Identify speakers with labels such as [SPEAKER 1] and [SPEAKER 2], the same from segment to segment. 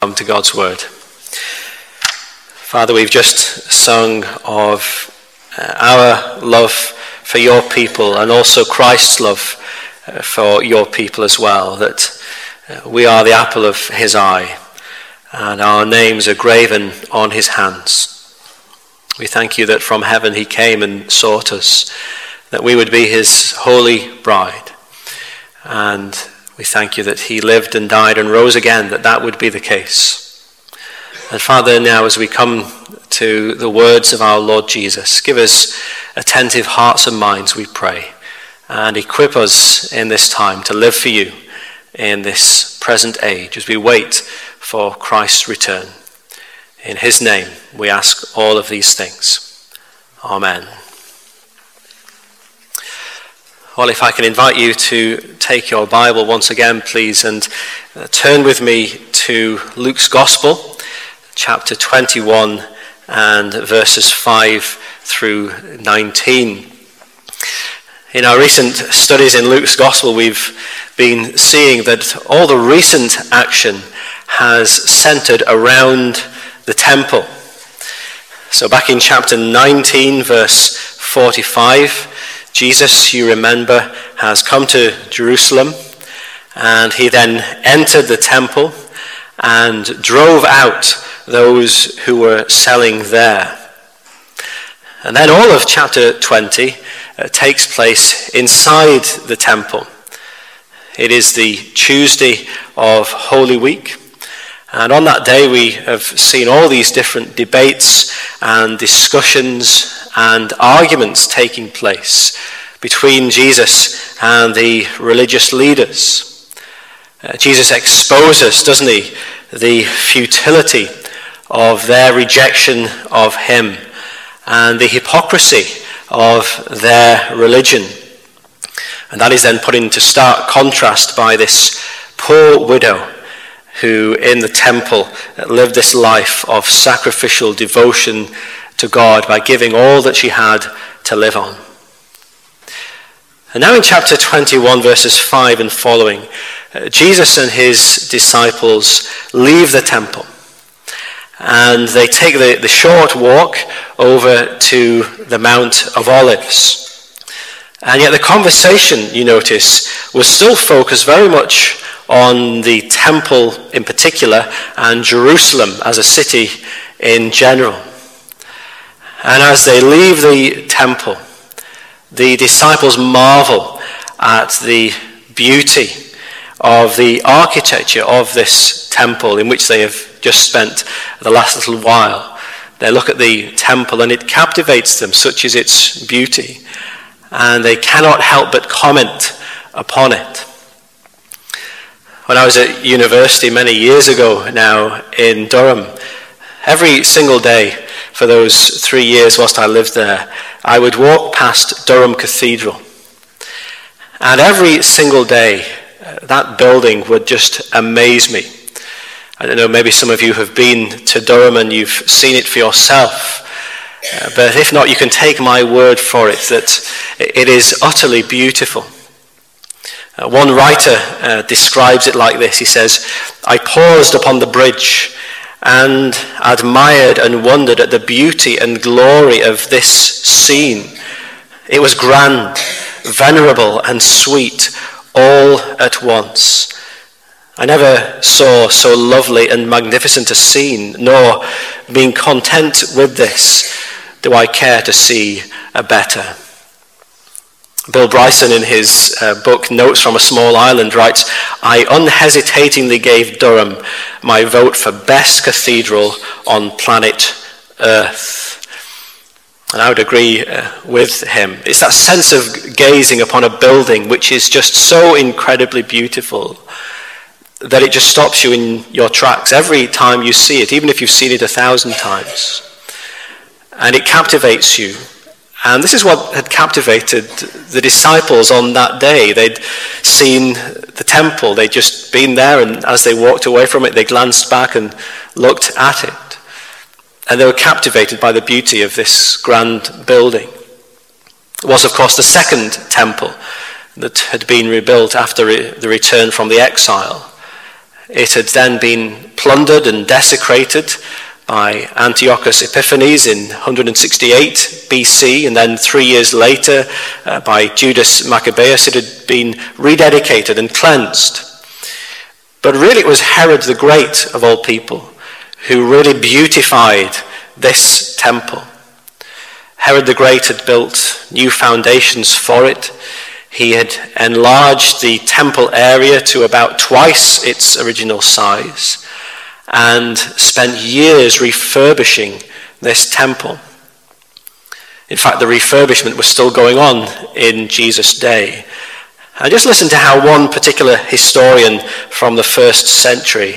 [SPEAKER 1] Come to God's word. Father, we've just sung of uh, our love for your people and also Christ's love uh, for your people as well, that uh, we are the apple of his eye and our names are graven on his hands. We thank you that from heaven he came and sought us, that we would be his holy bride. And we thank you that he lived and died and rose again, that that would be the case. And Father, now as we come to the words of our Lord Jesus, give us attentive hearts and minds, we pray, and equip us in this time to live for you in this present age as we wait for Christ's return. In his name, we ask all of these things. Amen. Well, if I can invite you to take your Bible once again, please, and uh, turn with me to Luke's Gospel, chapter 21, and verses 5 through 19. In our recent studies in Luke's Gospel, we've been seeing that all the recent action has centered around the temple. So, back in chapter 19, verse 45, Jesus, you remember, has come to Jerusalem and he then entered the temple and drove out those who were selling there. And then all of chapter 20 uh, takes place inside the temple. It is the Tuesday of Holy Week. And on that day, we have seen all these different debates and discussions and arguments taking place between Jesus and the religious leaders. Uh, Jesus exposes, doesn't he, the futility of their rejection of him and the hypocrisy of their religion. And that is then put into stark contrast by this poor widow who in the temple lived this life of sacrificial devotion to God by giving all that she had to live on. And now in chapter 21, verses 5 and following, uh, Jesus and his disciples leave the temple and they take the, the short walk over to the Mount of Olives. And yet the conversation, you notice, was still focused very much on the temple in particular and Jerusalem as a city in general. And as they leave the temple, the disciples marvel at the beauty of the architecture of this temple in which they have just spent the last little while. They look at the temple and it captivates them, such is its beauty, and they cannot help but comment upon it. When I was at university many years ago now in Durham, every single day for those three years whilst I lived there, I would walk past Durham Cathedral. And every single day, uh, that building would just amaze me. I don't know, maybe some of you have been to Durham and you've seen it for yourself. Uh, but if not, you can take my word for it that it is utterly beautiful. Uh, one writer uh, describes it like this He says, I paused upon the bridge and admired and wondered at the beauty and glory of this scene. It was grand, venerable, and sweet all at once. I never saw so lovely and magnificent a scene, nor, being content with this, do I care to see a better. Bill Bryson, in his uh, book Notes from a Small Island, writes I unhesitatingly gave Durham my vote for best cathedral on planet Earth. And I would agree uh, with him. It's that sense of gazing upon a building which is just so incredibly beautiful that it just stops you in your tracks every time you see it, even if you've seen it a thousand times. And it captivates you and this is what had captivated the disciples on that day. They'd seen the temple, they'd just been there, and as they walked away from it, they glanced back and looked at it. And they were captivated by the beauty of this grand building. It was, of course, the second temple that had been rebuilt after the return from the exile. It had then been plundered and desecrated by Antiochus Epiphanes in 168 BC, and then three years later uh, by Judas Maccabeus, it had been rededicated and cleansed. But really, it was Herod the Great of all people who really beautified this temple. Herod the Great had built new foundations for it. He had enlarged the temple area to about twice its original size and spent years refurbishing this temple. In fact, the refurbishment was still going on in Jesus' day. And just listen to how one particular historian from the first century,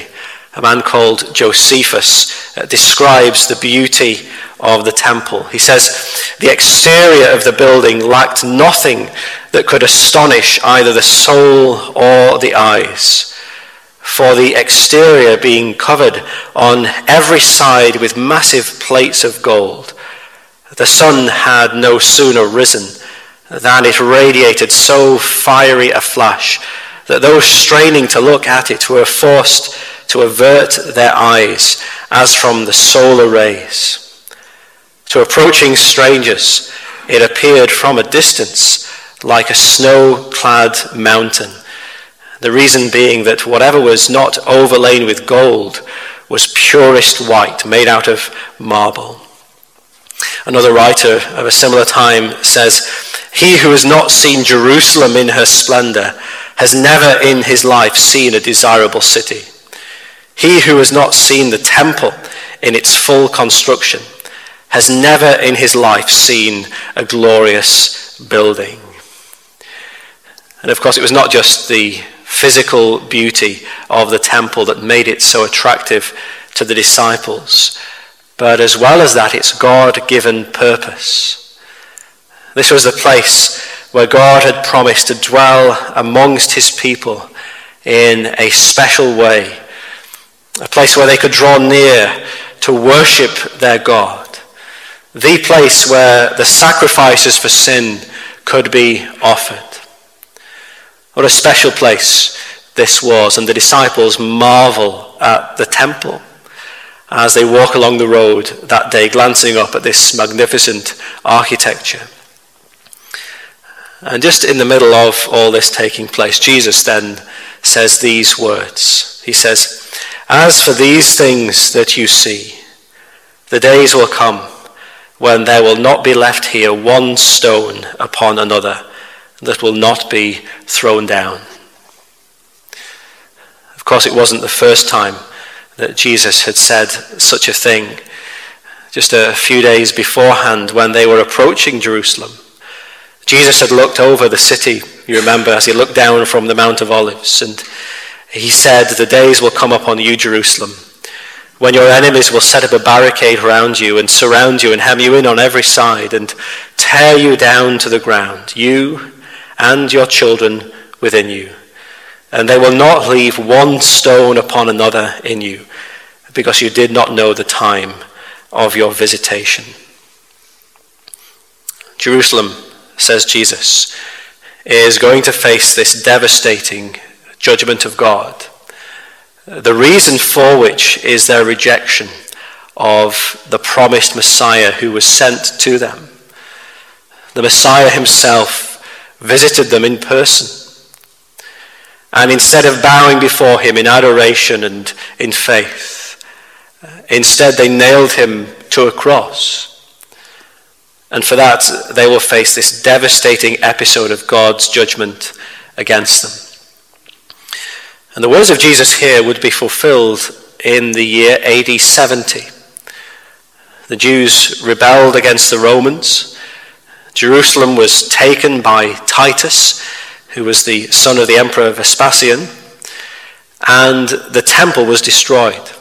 [SPEAKER 1] a man called Josephus, uh, describes the beauty of the temple. He says, The exterior of the building lacked nothing that could astonish either the soul or the eyes for the exterior being covered on every side with massive plates of gold. The sun had no sooner risen than it radiated so fiery a flash that those straining to look at it were forced to avert their eyes as from the solar rays. To approaching strangers, it appeared from a distance like a snow clad mountain the reason being that whatever was not overlain with gold was purest white, made out of marble. Another writer of a similar time says, He who has not seen Jerusalem in her splendor has never in his life seen a desirable city. He who has not seen the temple in its full construction has never in his life seen a glorious building. And of course, it was not just the physical beauty of the temple that made it so attractive to the disciples. But as well as that, its God given purpose. This was the place where God had promised to dwell amongst his people in a special way, a place where they could draw near to worship their God, the place where the sacrifices for sin could be offered. What a special place this was, and the disciples marvel at the temple as they walk along the road that day, glancing up at this magnificent architecture. And just in the middle of all this taking place, Jesus then says these words. He says, As for these things that you see, the days will come when there will not be left here one stone upon another that will not be thrown down. Of course, it wasn't the first time that Jesus had said such a thing. Just a few days beforehand, when they were approaching Jerusalem, Jesus had looked over the city, you remember, as he looked down from the Mount of Olives, and he said, The days will come upon you, Jerusalem, when your enemies will set up a barricade around you and surround you and hem you in on every side and tear you down to the ground, you and your children within you. And they will not leave one stone upon another in you, because you did not know the time of your visitation. Jerusalem, says Jesus, is going to face this devastating judgment of God. The reason for which is their rejection of the promised Messiah who was sent to them. The Messiah himself visited them in person. And instead of bowing before him in adoration and in faith, uh, instead they nailed him to a cross. And for that, they will face this devastating episode of God's judgment against them. And the words of Jesus here would be fulfilled in the year AD 70. The Jews rebelled against the Romans. Jerusalem was taken by Titus, who was the son of the emperor Vespasian, and the temple was destroyed.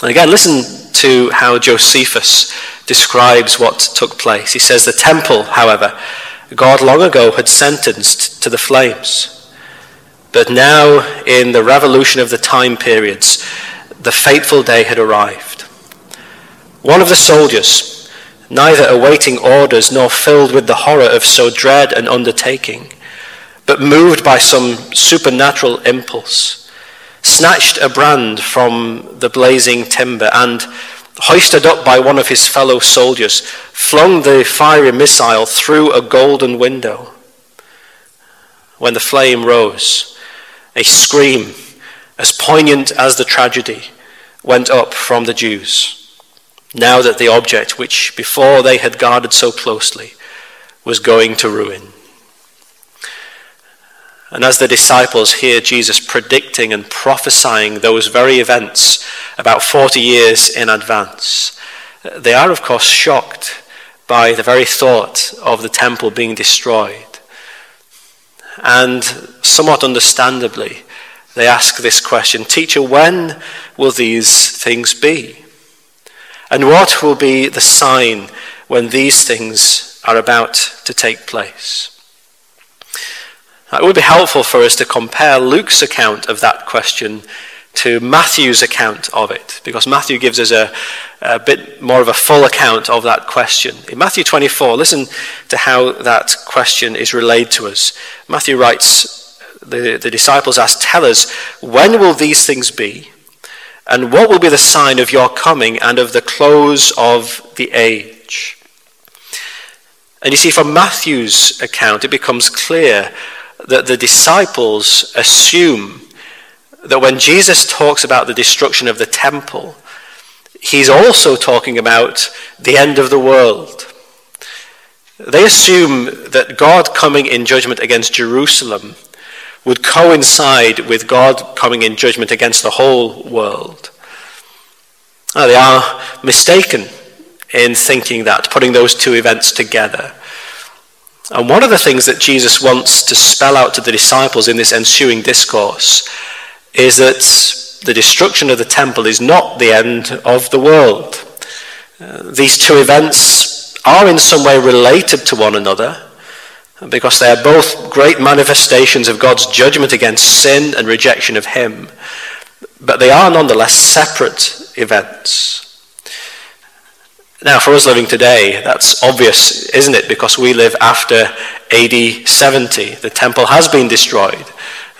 [SPEAKER 1] And again, listen to how Josephus describes what took place. He says, The temple, however, God long ago had sentenced to the flames. But now, in the revolution of the time periods, the fateful day had arrived. One of the soldiers, neither awaiting orders nor filled with the horror of so dread an undertaking, but moved by some supernatural impulse, snatched a brand from the blazing timber, and, hoisted up by one of his fellow soldiers, flung the fiery missile through a golden window. When the flame rose, a scream as poignant as the tragedy went up from the Jews, now that the object which before they had guarded so closely was going to ruin. And as the disciples hear Jesus predicting and prophesying those very events about 40 years in advance, they are, of course, shocked by the very thought of the temple being destroyed. And somewhat understandably, they ask this question Teacher, when will these things be? And what will be the sign when these things are about to take place? It would be helpful for us to compare Luke's account of that question to Matthew's account of it, because Matthew gives us a, a, bit more of a full account of that question. In Matthew 24, listen to how that question is relayed to us. Matthew writes, the, the disciples ask, Tell us, when will these things be? And what will be the sign of your coming and of the close of the age? And you see, from Matthew's account, it becomes clear that the disciples assume that when Jesus talks about the destruction of the temple, he's also talking about the end of the world. They assume that God coming in judgment against Jerusalem would coincide with God coming in judgment against the whole world. Now, they are mistaken in thinking that, putting those two events together. And one of the things that Jesus wants to spell out to the disciples in this ensuing discourse is that the destruction of the temple is not the end of the world. Uh, these two events are in some way related to one another because they are both great manifestations of God's judgment against sin and rejection of Him. But they are nonetheless separate events. Now, for us living today, that's obvious, isn't it? Because we live after AD 70. The temple has been destroyed,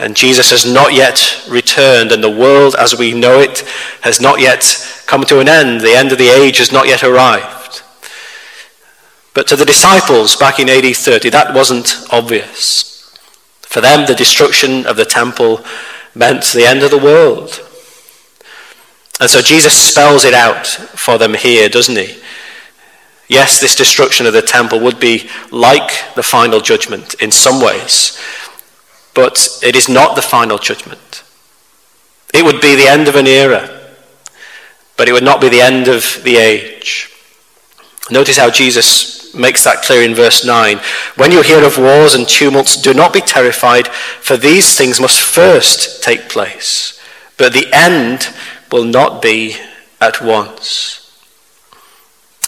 [SPEAKER 1] and Jesus has not yet returned, and the world as we know it has not yet come to an end. The end of the age has not yet arrived. But to the disciples back in AD 30, that wasn't obvious. For them, the destruction of the temple meant the end of the world. And so Jesus spells it out for them here, doesn't he? Yes, this destruction of the temple would be like the final judgment in some ways, but it is not the final judgment. It would be the end of an era, but it would not be the end of the age. Notice how Jesus makes that clear in verse 9. When you hear of wars and tumults, do not be terrified, for these things must first take place, but the end will not be at once.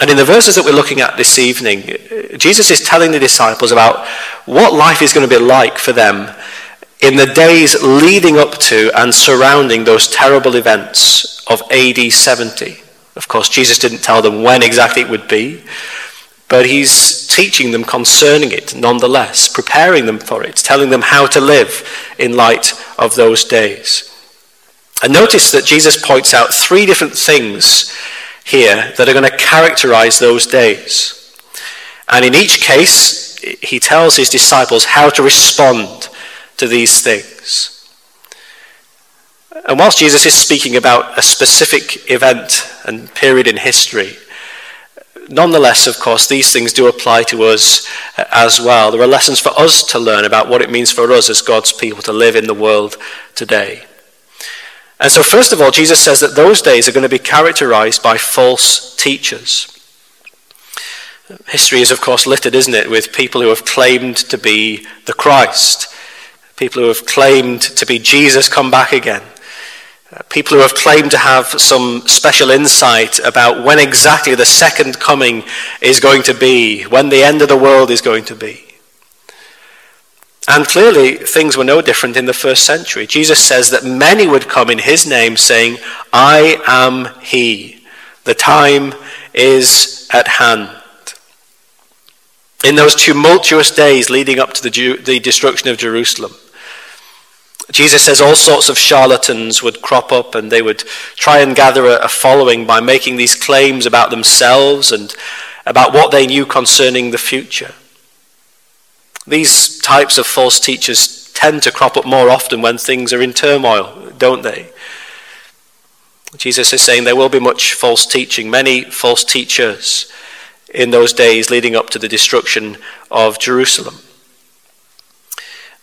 [SPEAKER 1] And in the verses that we're looking at this evening, Jesus is telling the disciples about what life is going to be like for them in the days leading up to and surrounding those terrible events of AD 70. Of course, Jesus didn't tell them when exactly it would be, but he's teaching them concerning it nonetheless, preparing them for it, telling them how to live in light of those days. And notice that Jesus points out three different things here that are going to characterize those days. And in each case, he tells his disciples how to respond to these things. And whilst Jesus is speaking about a specific event and period in history, nonetheless, of course, these things do apply to us as well. There are lessons for us to learn about what it means for us as God's people to live in the world today. And so, first of all, Jesus says that those days are going to be characterized by false teachers. History is, of course, littered, isn't it, with people who have claimed to be the Christ, people who have claimed to be Jesus come back again, uh, Uh, people who have claimed to have some special insight about when exactly the second coming is going to be, when the end of the world is going to be. And clearly, things were no different in the first century. Jesus says that many would come in his name saying, I am he. The time is at hand. In those tumultuous days leading up to the, Jew, the destruction of Jerusalem, Jesus says all sorts of charlatans would crop up and they would try and gather a, following by making these claims about themselves and about what they knew concerning the future. These types of false teachers tend to crop up more often when things are in turmoil, don't they? Jesus is saying there will be much false teaching, many false teachers in those days leading up to the destruction of Jerusalem.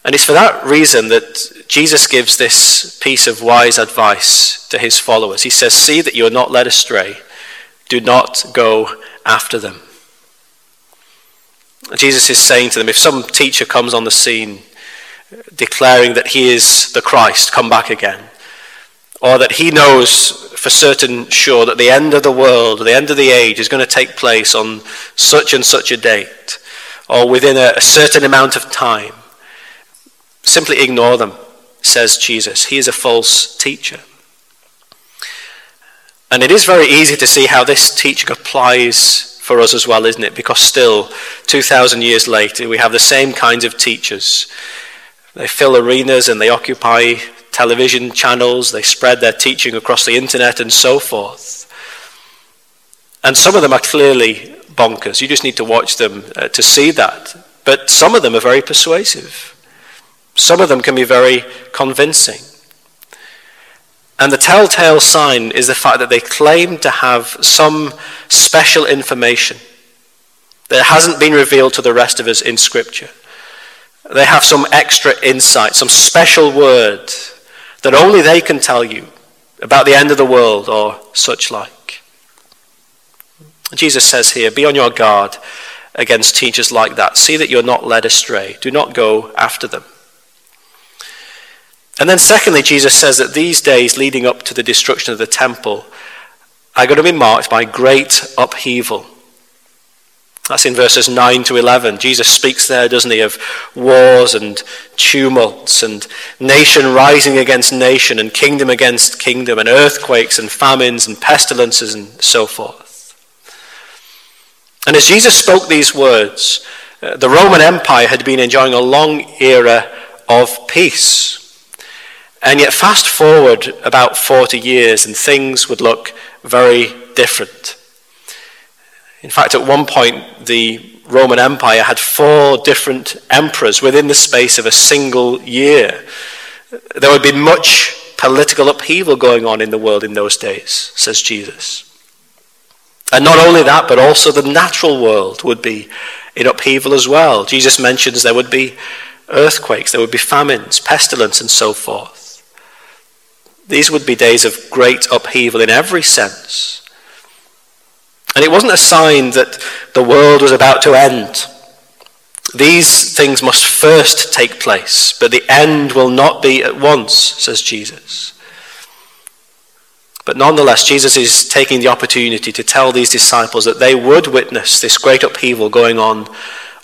[SPEAKER 1] And it's for that reason that Jesus gives this piece of wise advice to his followers. He says, See that you are not led astray. Do not go after them. Jesus is saying to them, if some teacher comes on the scene declaring that he is the Christ, come back again, or that he knows for certain sure that the end of the world, the end of the age is going to take place on such and such a date, or within a, a certain amount of time, simply ignore them, says Jesus. He is a false teacher. And it is very easy to see how this teaching applies for us as well, isn't it? Because still, 2,000 years later, we have the same kinds of teachers. They fill arenas and they occupy television channels, they spread their teaching across the internet and so forth. And some of them are clearly bonkers. You just need to watch them uh, to see that. But some of them are very persuasive. Some of them can be very convincing. And the telltale sign is the fact that they claim to have some special information that hasn't been revealed to the rest of us in Scripture. They have some extra insight, some special word that only they can tell you about the end of the world or such like. Jesus says here, be on your guard against teachers like that. See that you're not led astray. Do not go after them. And then, secondly, Jesus says that these days leading up to the destruction of the temple are going to be marked by great upheaval. That's in verses 9 to 11. Jesus speaks there, doesn't he, of wars and tumults and nation rising against nation and kingdom against kingdom and earthquakes and famines and pestilences and so forth. And as Jesus spoke these words, uh, the Roman Empire had been enjoying a long era of peace. And yet, fast forward about 40 years, and things would look very different. In fact, at one point, the Roman Empire had four different emperors within the space of a single year. There would be much political upheaval going on in the world in those days, says Jesus. And not only that, but also the natural world would be in upheaval as well. Jesus mentions there would be earthquakes, there would be famines, pestilence, and so forth. These would be days of great upheaval in every sense. And it wasn't a sign that the world was about to end. These things must first take place, but the end will not be at once, says Jesus. But nonetheless, Jesus is taking the opportunity to tell these disciples that they would witness this great upheaval going on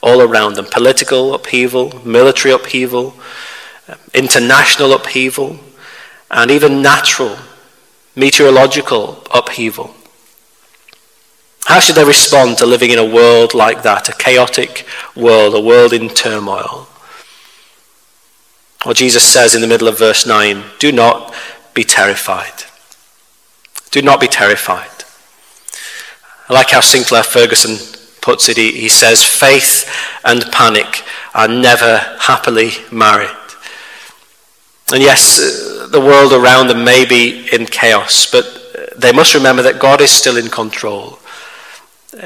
[SPEAKER 1] all around them political upheaval, military upheaval, um, international upheaval, and even natural, meteorological upheaval. How should they respond to living in a world like that, a chaotic world, a world in turmoil? Well, Jesus says in the middle of verse 9, do not be terrified. Do not be terrified. I like how Sinclair Ferguson puts it. He, he says, faith and panic are never happily married. And yes, the world around them may be in chaos, but they must remember that God is still in control.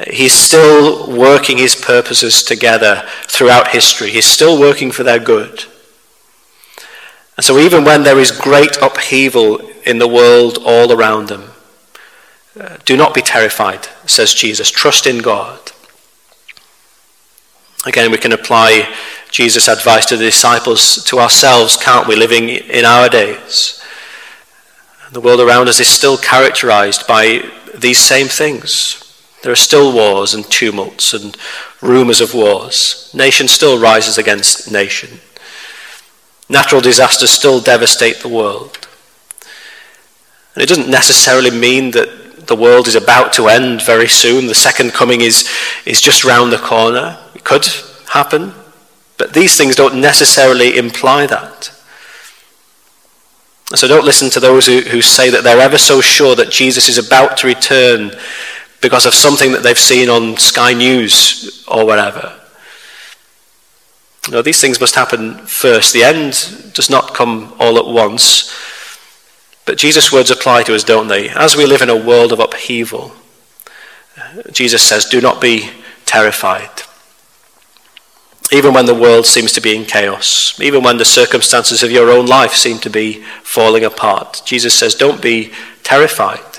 [SPEAKER 1] He's still working his purposes together throughout history. He's still working for their good. And so, even when there is great upheaval in the world all around them, uh, do not be terrified, says Jesus. Trust in God. Again, we can apply Jesus' advice to the disciples to ourselves, can't we, living in our days? The world around us is still characterized by these same things there are still wars and tumults and rumors of wars. Nation still rises against nation. Natural disasters still devastate the world. And it doesn't necessarily mean that the world is about to end very soon. The second coming is, is just round the corner. It could happen, but these things don't necessarily imply that. So don't listen to those who, who say that they're ever so sure that Jesus is about to return because of something that they've seen on Sky News or whatever. No, these things must happen first. The end does not come all at once. But Jesus' words apply to us, don't they? As we live in a world of upheaval, Jesus says, Do not be terrified. Even when the world seems to be in chaos, even when the circumstances of your own life seem to be falling apart, Jesus says, Don't be terrified.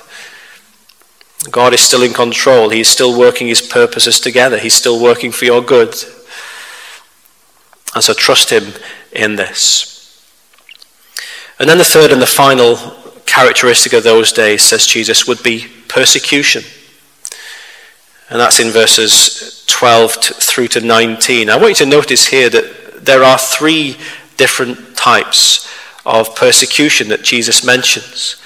[SPEAKER 1] God is still in control. He is still working his purposes together. He's still working for your good. And so trust him in this. And then the third and the final characteristic of those days, says Jesus, would be persecution. And that's in verses 12 to, through to 19. I want you to notice here that there are three different types of persecution that Jesus mentions.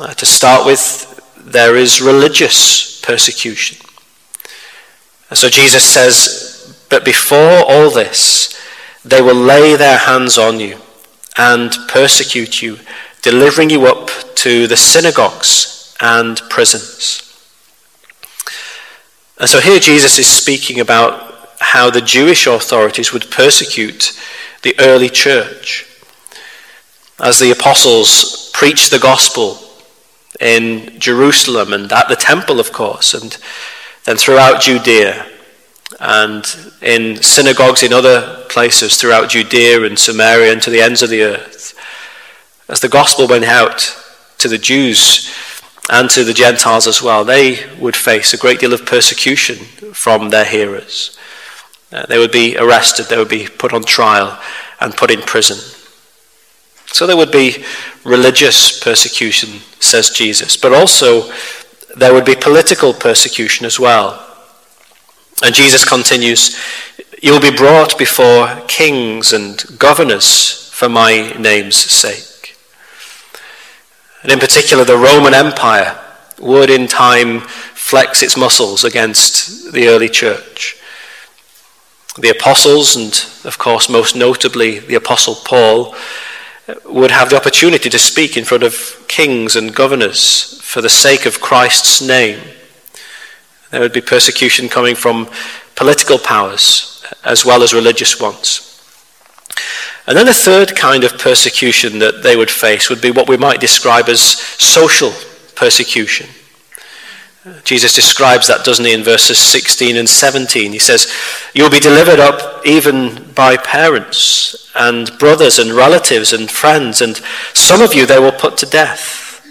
[SPEAKER 1] Uh, to start with, there is religious persecution. And so Jesus says, But before all this, they will lay their hands on you and persecute you, delivering you up to the synagogues and prisons. And so here Jesus is speaking about how the Jewish authorities would persecute the early church. As the apostles preached the gospel in Jerusalem and at the temple, of course, and then throughout Judea and in synagogues in other places throughout Judea and Samaria and to the ends of the earth. As the gospel went out to the Jews and to the Gentiles as well, they would face a great deal of persecution from their hearers. Uh, they would be arrested, they would be put on trial and put in prison. So there would be religious persecution, says Jesus, but also there would be political persecution as well. And Jesus continues, You will be brought before kings and governors for my name's sake. And in particular, the Roman Empire would in time flex its muscles against the early church. The apostles, and of course, most notably the apostle Paul, would have the opportunity to speak in front of kings and governors for the sake of Christ's name. There would be persecution coming from political powers as well as religious ones. And then the third kind of persecution that they would face would be what we might describe as social persecution. Jesus describes that, doesn't he, in verses 16 and 17? He says, You'll be delivered up even by parents and brothers and relatives and friends, and some of you they will put to death.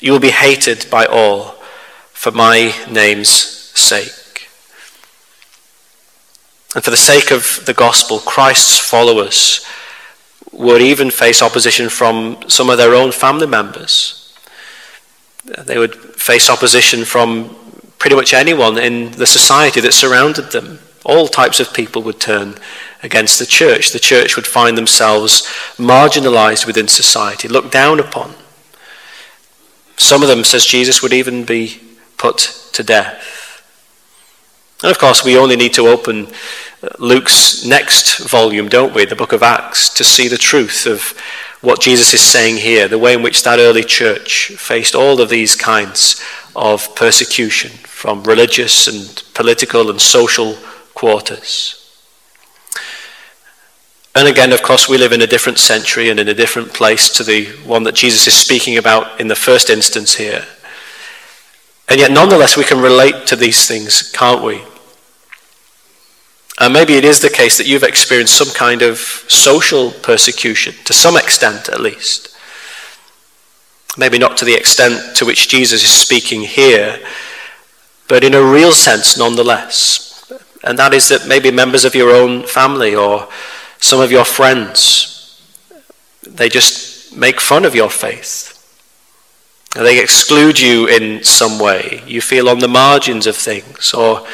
[SPEAKER 1] You will be hated by all for my name's sake. And for the sake of the gospel, Christ's followers would even face opposition from some of their own family members they would face opposition from pretty much anyone in the society that surrounded them. All types of people would turn against the church. The church would find themselves marginalized within society, looked down upon. Some of them, says Jesus, would even be put to death. And of course, we only need to open uh, Luke's next volume, don't we, the book of Acts, to see the truth of what Jesus is saying here, the way in which that early church faced all of these kinds of persecution from religious and political and social quarters. And again, of course, we live in a different century and in a different place to the one that Jesus is speaking about in the first instance here. And yet, nonetheless, we can relate to these things, can't we? And maybe it is the case that you've experienced some kind of social persecution, to some extent at least. Maybe not to the extent to which Jesus is speaking here, but in a real sense nonetheless. And that is that maybe members of your own family or some of your friends, they just make fun of your faith. They exclude you in some way. You feel on the margins of things, or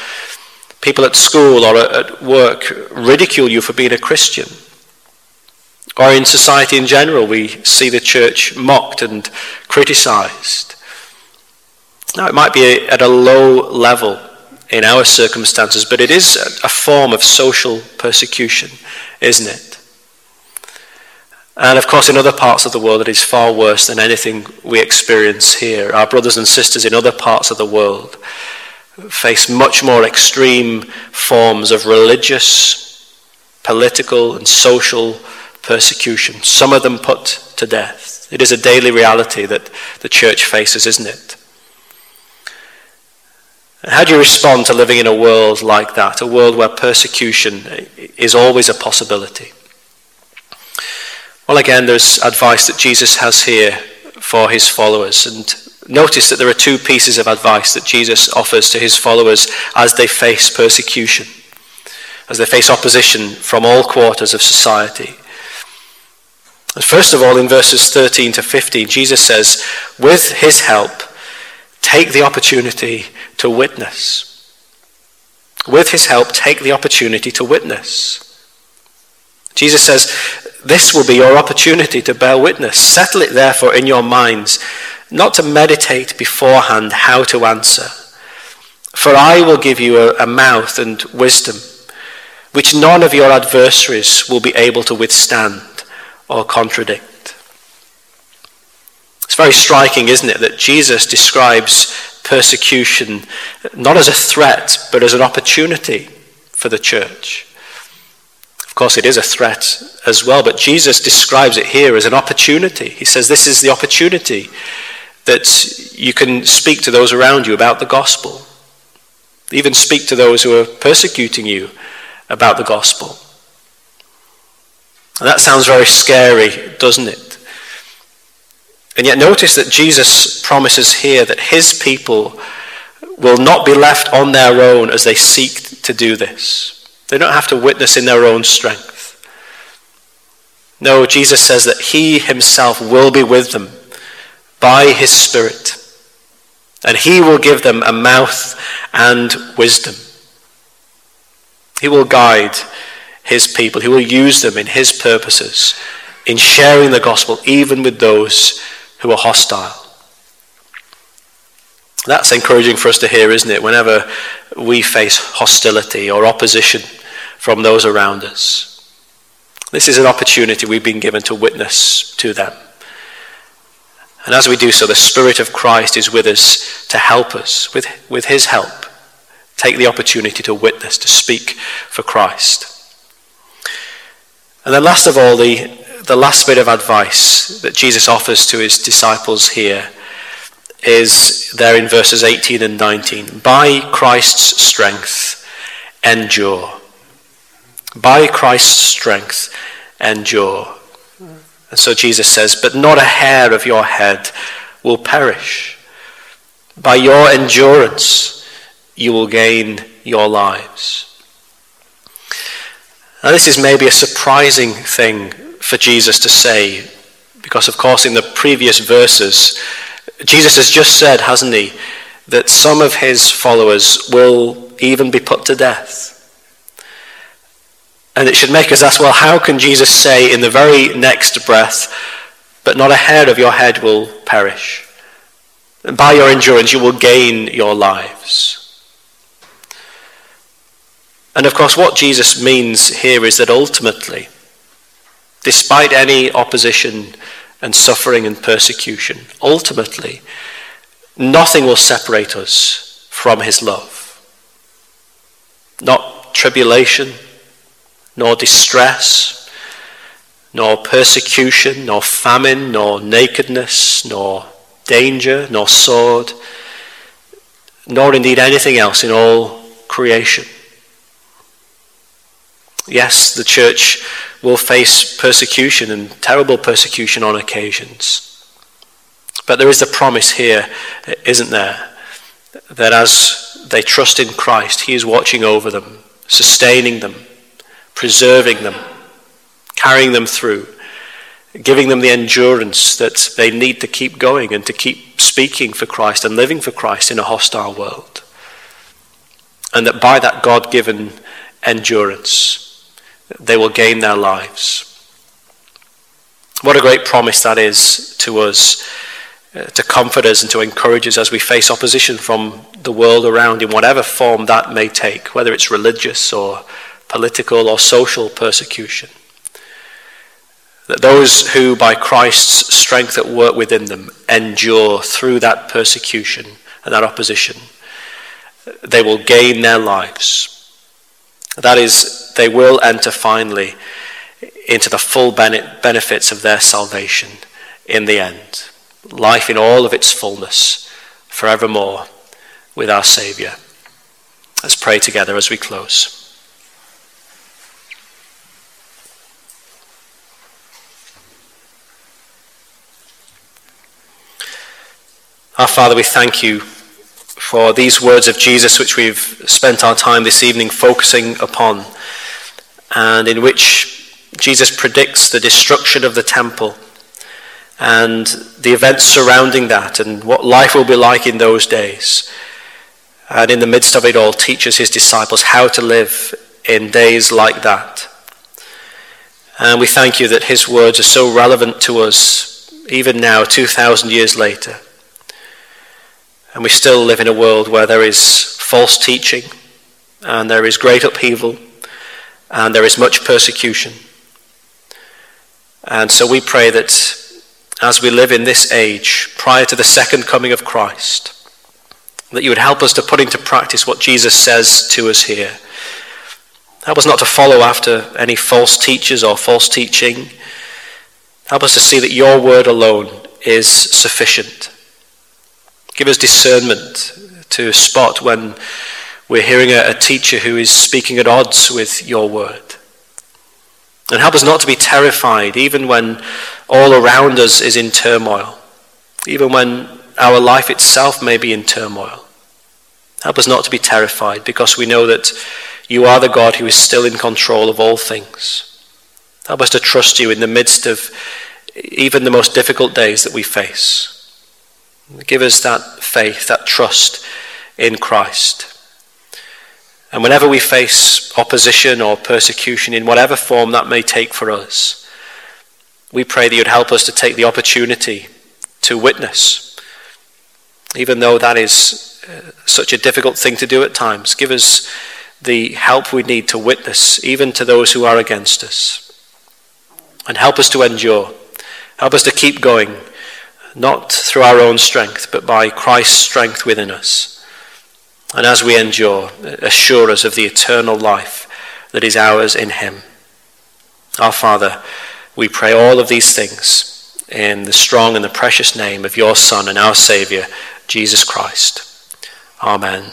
[SPEAKER 1] people at school or at work ridicule you for being a Christian. Or in society in general, we see the church mocked and criticized. Now, it might be at a low level in our circumstances, but it is a form of social persecution, isn't it? And of course, in other parts of the world, it is far worse than anything we experience here. Our brothers and sisters in other parts of the world face much more extreme forms of religious, political, and social persecution, some of them put to death. It is a daily reality that the church faces, isn't it? How do you respond to living in a world like that, a world where persecution is always a possibility? Well, again, there's advice that Jesus has here for his followers. And notice that there are two pieces of advice that Jesus offers to his followers as they face persecution, as they face opposition from all quarters of society. First of all, in verses 13 to 15, Jesus says, with his help, take the opportunity to witness. With his help, take the opportunity to witness. Jesus says, This will be your opportunity to bear witness. Settle it therefore in your minds, not to meditate beforehand how to answer. For I will give you a, a mouth and wisdom, which none of your adversaries will be able to withstand or contradict. It's very striking, isn't it, that Jesus describes persecution not as a threat, but as an opportunity for the church. Of course, it is a threat as well, but Jesus describes it here as an opportunity. He says, This is the opportunity that you can speak to those around you about the gospel, even speak to those who are persecuting you about the gospel. And that sounds very scary, doesn't it? And yet, notice that Jesus promises here that his people will not be left on their own as they seek to do this. They don't have to witness in their own strength. No, Jesus says that he himself will be with them by his Spirit, and he will give them a mouth and wisdom. He will guide his people, he will use them in his purposes, in sharing the gospel, even with those who are hostile. That's encouraging for us to hear, isn't it? Whenever we face hostility or opposition from those around us. This is an opportunity we've been given to witness to them. And as we do so, the Spirit of Christ is with us to help us, with, with His help, take the opportunity to witness, to speak for Christ. And then, last of all, the, the last bit of advice that Jesus offers to his disciples here is there in verses 18 and 19. By Christ's strength, endure. By Christ's strength, endure. And so Jesus says, But not a hair of your head will perish. By your endurance, you will gain your lives. Now, this is maybe a surprising thing for Jesus to say, because, of course, in the previous verses, Jesus has just said, hasn't he, that some of his followers will even be put to death. And it should make us ask, well, how can Jesus say in the very next breath, but not a hair of your head will perish? And by your endurance, you will gain your lives. And of course, what Jesus means here is that ultimately, despite any opposition and suffering and persecution, ultimately, nothing will separate us from his love. Not tribulation, nor distress, nor persecution, nor famine, nor nakedness, nor danger, nor sword, nor indeed anything else in all creation. Yes, the church will face persecution and terrible persecution on occasions. But there is a promise here, isn't there? That as they trust in Christ, He is watching over them, sustaining them, preserving them, carrying them through, giving them the endurance that they need to keep going and to keep speaking for Christ and living for Christ in a hostile world. And that by that God given endurance, they will gain their lives. What a great promise that is to us, uh, to comfort us and to encourage us as we face opposition from the world around in whatever form that may take, whether it's religious or political or social persecution. that those who, by Christ's strength at work within them, endure through that persecution and that opposition, they will gain their lives. That is, they will enter finally into the full benefits of their salvation in the end. Life in all of its fullness, forevermore, with our Saviour. Let's pray together as we close. Our Father, we thank you for these words of Jesus, which we've spent our time this evening focusing upon, and in which Jesus predicts the destruction of the temple and the events surrounding that and what life will be like in those days. And in the midst of it all, teaches his disciples how to live in days like that. And we thank you that his words are so relevant to us even now, 2,000 years later. And we still live in a world where there is false teaching, and there is great upheaval, and there is much persecution. And so we pray that as we live in this age, prior to the second coming of Christ, that you would help us to put into practice what Jesus says to us here. Help us not to follow after any false teachers or false teaching. Help us to see that your word alone is sufficient Give us discernment to spot when we're hearing a, a, teacher who is speaking at odds with your word. And help us not to be terrified, even when all around us is in turmoil, even when our life itself may be in turmoil. Help us not to be terrified because we know that you are the God who is still in control of all things. Help us to trust you in the midst of even the most difficult days that we face. Give us that faith, that trust in Christ. And whenever we face opposition or persecution, in whatever form that may take for us, we pray that you'd help us to take the opportunity to witness, even though that is uh, such a difficult thing to do at times. Give us the help we need to witness, even to those who are against us. And help us to endure. Help us to keep going not through our own strength, but by Christ's strength within us. And as we endure, assure us of the eternal life that is ours in Him. Our Father, we pray all of these things in the strong and the precious name of your Son and our Saviour, Jesus Christ. Amen.